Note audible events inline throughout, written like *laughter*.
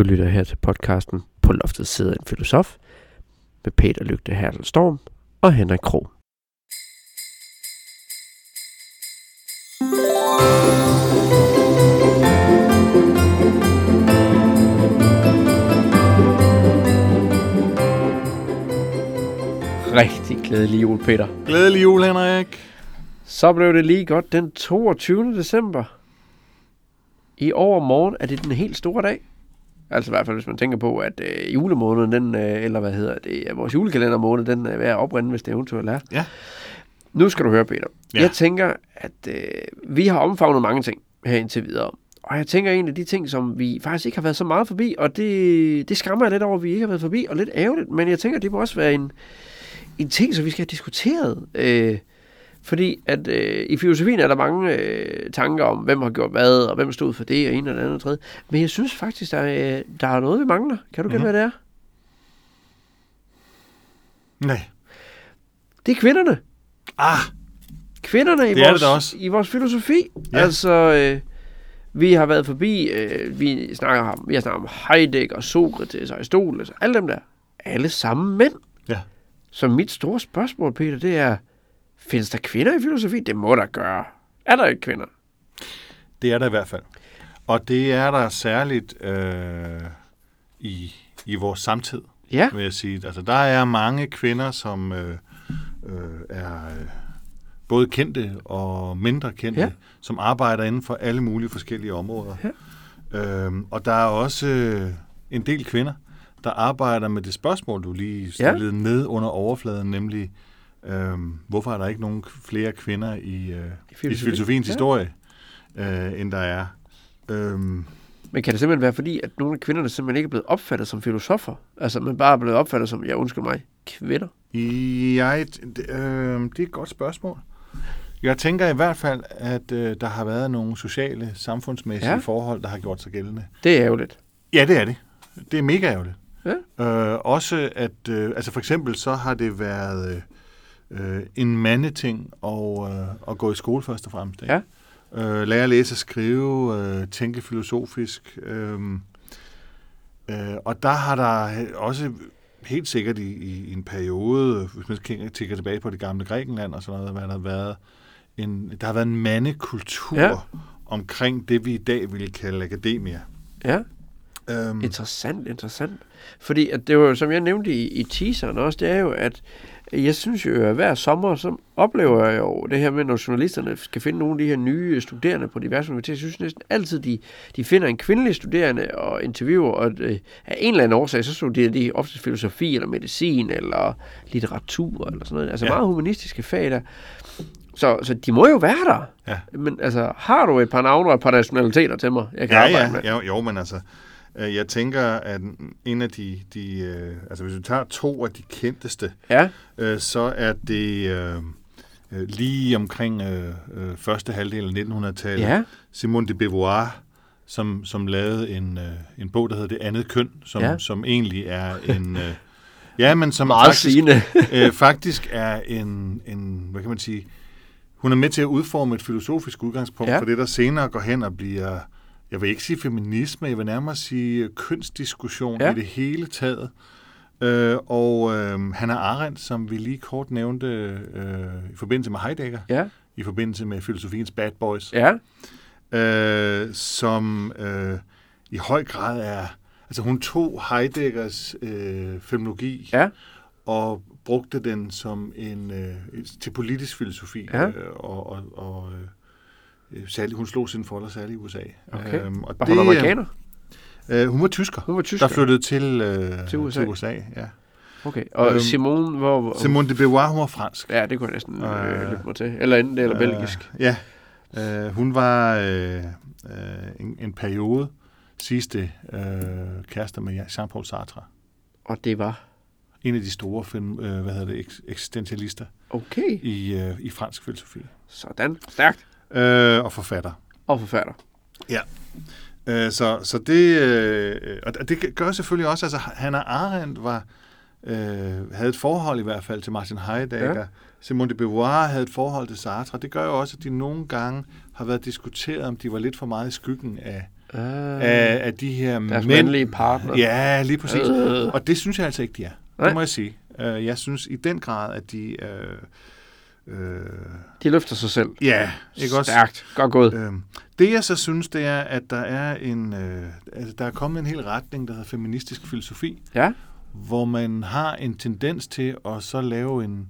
Du lytter her til podcasten På loftet sidder en filosof med Peter Lygte Hertel Storm og Henrik Krog. Rigtig glædelig jul, Peter. Glædelig jul, Henrik. Så blev det lige godt den 22. december. I overmorgen er det den helt store dag. Altså i hvert fald, hvis man tænker på, at øh, julemåneden, den, øh, eller hvad hedder det, vores julekalendermåned, den er ved at oprinde, hvis det eventuelt er. Ja. Nu skal du høre, Peter. Ja. Jeg tænker, at øh, vi har omfavnet mange ting her indtil videre. Og jeg tænker en af de ting, som vi faktisk ikke har været så meget forbi, og det, det skræmmer jeg lidt over, at vi ikke har været forbi, og lidt ærgerligt, men jeg tænker, det må også være en, en ting, som vi skal have diskuteret. Øh, fordi at øh, i filosofien er der mange øh, tanker om, hvem har gjort hvad, og hvem stod for det, og en og det andet og tredje. Men jeg synes faktisk, der er, øh, der er noget, vi mangler. Kan du gætte, Mhm. hvad det er? Nej. Det er kvinderne. Ah, Kvinderne i, Det er vores, det også. i vores filosofi. Ja. Altså, øh, vi har været forbi, øh, vi, snakker om, vi har snakket om Heidegger, Sokrates, Aristoteles, alle dem der. Alle sammen mænd. Ja. Så mit store spørgsmål, Peter, det er, findes der kvinder i filosofi? Det må der gøre. Er der ikke kvinder? det er der i hvert fald. Og det er der særligt øh, i, i vores samtid, Ja. vil jeg sige. Altså, der er mange kvinder, som øh, øh, er øh, både kendte og mindre kendte, Ja. ja. som arbejder inden for alle mulige forskellige områder. Ja. Øhm, og der er også øh, en del kvinder, der arbejder med det spørgsmål, du lige stillede ja. ned under overfladen, nemlig øhm, hvorfor er der ikke nogen flere kvinder i, øh, i filosofi. filosofiens Ja. historie, øh, end der er. Øhm, Men kan det simpelthen være fordi, at nogle af kvinderne simpelthen ikke er blevet opfattet som filosofer? Altså, man bare er blevet opfattet som, ja, undskyld mig, kvinder? Jeg, det, øh, det er et godt spørgsmål. Jeg tænker i hvert fald, at øh, der har været nogle sociale, samfundsmæssige ja. forhold, der har gjort sig gældende. Det er ærgerligt. Ja, det er det. Det er mega ærgerligt. Ja. Øh, også at, øh, altså for eksempel så har det været øh, øh, en mandeting at, øh, at gå i skole først og fremmest. Ikke? Ja. Øh, lære at læse og skrive, øh, tænke filosofisk. Øh, øh, og der har der også helt sikkert i, i en periode, hvis man kigger tænker tilbage på det gamle Grækenland og sådan noget, hvad der har været en, der har været en mandekultur ja. omkring det, vi i dag ville kalde akademia. Ja. Øhm, Interessant, interessant. Fordi at det var jo, som jeg nævnte i, i teaseren også, det er jo, at jeg synes jo, at hver sommer, så oplever jeg jo det her med, når journalisterne skal finde nogle af de her nye studerende på diverse universiteter, jeg synes næsten altid, de, de finder en kvindelig studerende og interviewer, og øh, af en eller anden årsag, så studerer de ofte filosofi, eller medicin, eller litteratur, eller sådan noget. Altså ja. Ja. meget humanistiske fag der. Så, så de må jo være der. Ja. Men altså, har du et par navne og et par nationaliteter til mig, jeg kan Ja, arbejde ja, med? jo, jo, men altså, jeg tænker, at en af de, de øh, altså hvis du tager to af de kendteste, Ja, øh, så er det øh, øh, lige omkring øh, øh, første halvdel af 1900-tallet, ja, Simone de Beauvoir, som, som lavede en, øh, en bog, der hedder Det andet køn, som, Ja. som egentlig er en... Øh, ja, men som meget faktisk, *laughs* øh, faktisk er en, en, hvad kan man sige, hun er med til at udforme et filosofisk udgangspunkt ja. for det, der senere går hen og bliver, jeg vil ikke sige feminisme, jeg vil nærmere sige kønsdiskussion Ja. i det hele taget. Øh, og øh, Hannah Arendt, som vi lige kort nævnte øh, i forbindelse med Heidegger, Ja, i forbindelse med filosofiens Bad Boys, ja, øh, som øh, i høj grad er, altså hun tog Heideggers øh, feminologi, ja, og brugte den som en øh, til politisk filosofi. Ja. Øh, og og, og øh, særligt, hun slog sin folder særligt i USA. Okay. Øhm, og var hun amerikaner? Øh, hun var tysker, Hun var tysker. der flyttede til, øh, Til USA. til USA ja. Okay, og Øhm, Simone, hvor... Simone de Beauvoir, hun var fransk. Ja, det kunne jeg næsten øh, Øh, lytte mig til. Eller enten det, eller belgisk. Øh, ja. Øh, hun var øh, øh, en, en periode sidste øh, kærester med Jean-Paul Sartre. Og det var... En af de store film, øh, hvad hedder det, eks- eksistentialister Okay, i, øh, i fransk filosofi. sådan. Stærkt. Øh, og forfatter. Og forfatter. Øh, så, så det, øh, og det gør selvfølgelig også, altså Hannah Arendt var, øh, havde et forhold i hvert fald til Martin Heidegger. Ja. Ja. Simone de Beauvoir havde et forhold til Sartre. Det gør jo også, at de nogle gange har været diskuteret, om de var lidt for meget i skyggen af, Ah, af, af de her deres mænd. mandlige partner. Ja, lige præcis. Øh. Og det synes jeg altså ikke, de er. Nej. Det må jeg sige. Øh, Jeg synes i den grad, at de... Øh, øh, De løfter sig selv. ja, ikke også? Stærkt. Godt gået. Øhm, det jeg så synes, det er, at der er en, øh, altså, der er kommet en hel retning, der hedder feministisk filosofi, Ja. hvor man har en tendens til at så lave en,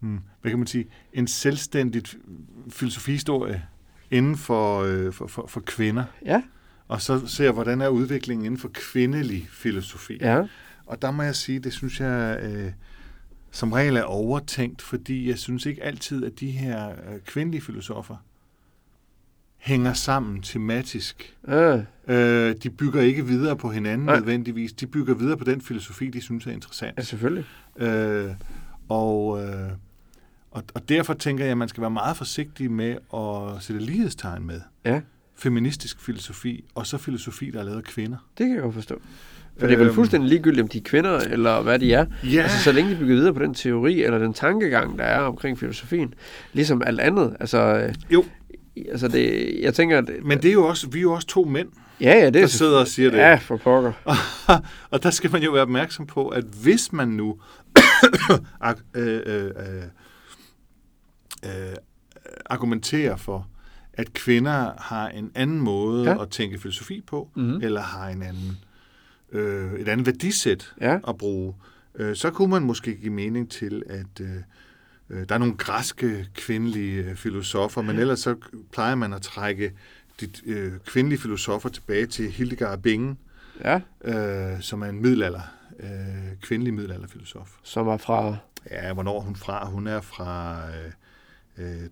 hmm, hvad kan man sige, en selvstændigt filosofihistorie inden for, øh, for, for, for kvinder, Ja. og så ser, hvordan er udviklingen inden for kvindelig filosofi. Ja. Og der må jeg sige, det synes jeg øh, som regel er overtænkt, fordi jeg synes ikke altid, at de her øh, kvindelige filosofer hænger sammen tematisk. Ah, Øh, de bygger ikke videre på hinanden Nej. nødvendigvis. De bygger videre på den filosofi, de synes er interessant. ja, selvfølgelig. Øh, og, øh, og, og derfor tænker jeg, at man skal være meget forsigtig med at sætte lighedstegn med Ja. feministisk filosofi, og så filosofi, der er lavet af kvinder. Det kan jeg godt forstå. For det er vel Øhm. fuldstændig ligegyldigt, om de er kvinder, eller hvad de er. Ja, Altså, så længe de bygger videre på den teori, eller den tankegang, der er omkring filosofien. Ligesom alt andet. Altså, øh, Jo. Altså, det, jeg tænker, at... men det er jo også, vi er jo også to mænd, ja, ja, det er der sidder og siger det. Ja, for pokker. *laughs* og der skal man jo være opmærksom på, at hvis man nu *coughs* øh, øh, øh, øh, argumenterer for, at kvinder har en anden måde Ja. at tænke filosofi på, Mhm. eller har en anden, øh, et andet værdisæt Ja. at bruge, øh, så kunne man måske give mening til, at øh, øh, der er nogle græske kvindelige øh, filosofer, men ellers så plejer man at trække de øh, kvindelige filosofer tilbage til Hildegard af Bingen, Ja, øh, som er en middelalder, øh, kvindelig middelalderfilosof. som er fra... Ja, hvornår er hun fra? Hun er fra... Øh, øh,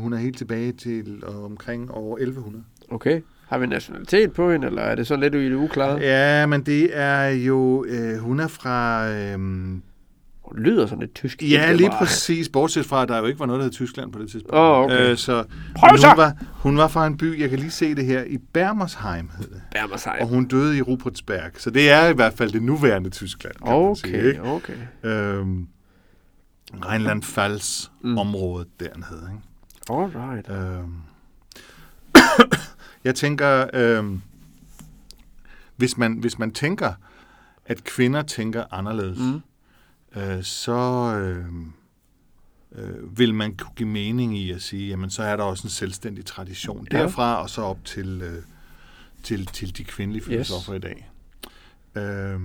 hun er helt tilbage til omkring år 1100. Okay. Har vi nationalitet på hende, eller er det sådan lidt i det uklare? Ja. Men det er jo... Øh, hun er fra... Øh, Det lyder sådan lidt tysk. ja, lige bare- præcis. Bortset fra, at der jo ikke var noget, der hed Tyskland på det tidspunkt. Åh, okay. øh, så, Prøv så! hun, var, hun var fra en by, jeg kan lige se det her, i Bermersheim hed det. Sej. Og hun døde i Rupertsberg. Så det er i hvert fald det nuværende Tyskland, kan man sige. Okay, Ikke? okay. Øhm, Rheinland-Pfalz Mm. dernede. Ikke? Alright. Øhm. Jeg tænker, øhm, hvis, man, hvis man tænker, at kvinder tænker anderledes, Mm. øh, så øh, øh, vil man kunne give mening i at sige, jamen så er der også en selvstændig tradition Ja. derfra og så op til, øh, til, til de kvindelige Yes. filosofer i dag. Øh,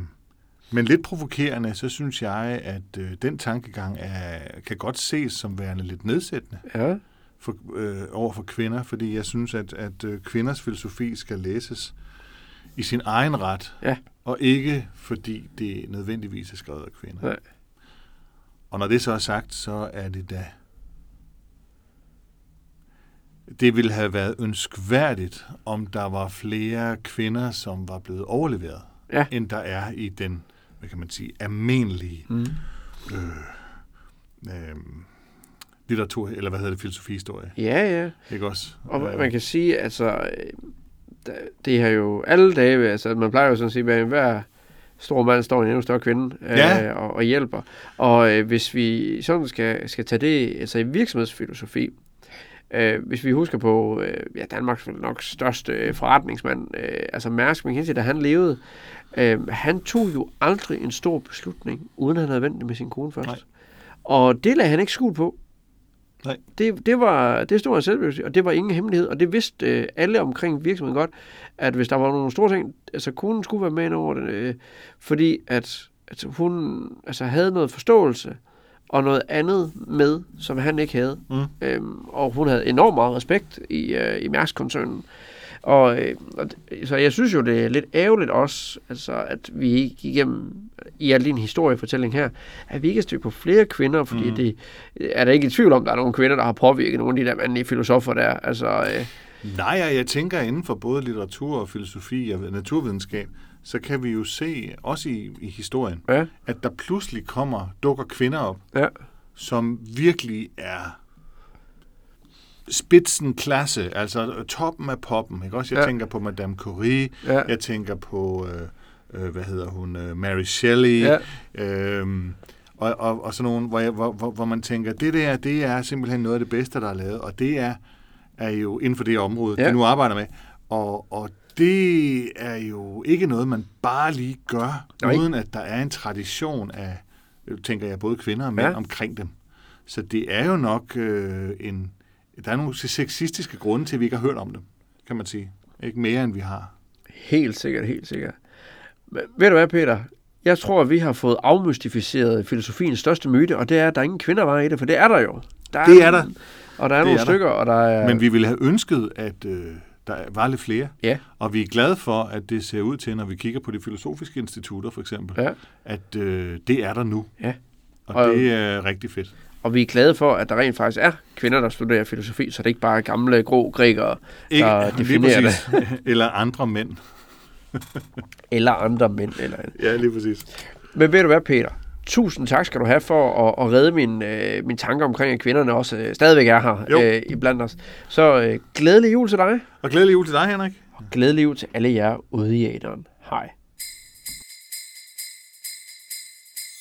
men lidt provokerende, så synes jeg, at øh, den tankegang er, kan godt ses som værende lidt nedsættende Ja, for, øh, over for kvinder, fordi jeg synes, at, at øh, kvinders filosofi skal læses i sin egen ret, Ja. og ikke fordi det nødvendigvis er skrevet af kvinder. Nej. Og når det så er sagt, så er det da... Det ville have været ønskværdigt, om der var flere kvinder, som var blevet overleveret, Ja. end der er i den, hvad kan man sige, almindelige Mm. øh, litteratur, eller hvad hedder det, filosofihistorie, Ja, ja. ikke også? Og man- Øh, man kan sige, altså, det har jo alle dage, altså man plejer jo sådan at sige, at hver stor mand står en endnu større kvinde øh, Ja. og, og hjælper. Og øh, hvis vi sådan skal, skal tage det altså i virksomhedsfilosofi, øh, hvis vi husker på, øh, ja, Danmarks vel nok største øh, forretningsmand, øh, altså Mærsk McKinsey, da han levede, øh, han tog jo aldrig en stor beslutning, uden han havde ventet med sin kone først. Nej. Og det lagde han ikke skjul på. Nej. Det, det, var, det stod han selv, og det var ingen hemmelighed, og det vidste øh, alle omkring virksomheden godt, at hvis der var nogle store ting, altså konen skulle være med over det, øh, fordi at, at hun altså, havde noget forståelse, og noget andet med, som han ikke havde. Mm. Øhm, og hun havde enormt meget respekt i, øh, i Mærsk-koncernen. Øh, og d- så jeg synes jo, det er lidt ærgerligt også, altså, at vi ikke igennem i al din historiefortælling her, at vi ikke er på flere kvinder, fordi mm. Det er der ikke i tvivl om, at der er nogle kvinder, der har påvirket nogle af de der mandlige filosofer der. Altså, øh, Nej, og jeg tænker inden for både litteratur og filosofi og naturvidenskab, så kan vi jo se, også i, i historien, ja, at der pludselig kommer, dukker kvinder op, ja, som virkelig er spidsenklasse, altså toppen af poppen. Ikke? Også jeg Ja. tænker på Madame Curie, ja, jeg tænker på, øh, øh, hvad hedder hun, øh, Mary Shelley, ja, Øhm, og, og, og sådan nogle, hvor, jeg, hvor, hvor, hvor man tænker, det der, det er simpelthen noget af det bedste, der er lavet, og det er er jo inden for det område, Ja. ja. de nu arbejder med. Og, og det er jo ikke noget, man bare lige gør, Nej. uden at der er en tradition af, øh, tænker jeg, både kvinder og mænd ja. omkring dem. Så det er jo nok øh, en... Der er nogle sexistiske grunde til, at vi ikke har hørt om dem, kan man sige. Ikke mere, end vi har. Helt sikkert, helt sikkert. Men, ved du hvad, Peter? Jeg tror, at vi har fået afmystificeret filosofiens største myte, og det er, at der ingen kvinder var i det, for det er der jo. Der Det er der. Og der er Det nogle er der. stykker, og der er... Men vi ville have ønsket, at øh, der var lidt flere. Ja. Og vi er glade for, at det ser ud til, når vi kigger på de filosofiske institutter for eksempel, Ja. at øh, det er der nu. Ja. Og, Og- det er rigtig fedt. Og vi er glade for, at der rent faktisk er kvinder, der studerer filosofi, så det ikke bare er gamle, grå grækere, ikke, der definerer det. *laughs* eller andre mænd. eller andre mænd. Eller... Ja, lige præcis. Men ved du hvad, Peter? Tusind tak skal du have for at, at redde min, øh, mine tanker omkring, at kvinderne også øh, stadigvæk er her øh, iblandt os. Så øh, glædelig jul til dig. Og glædelig jul til dig, Henrik. Og glædelig jul til alle jer ude i æderen. Hej.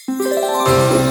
thank you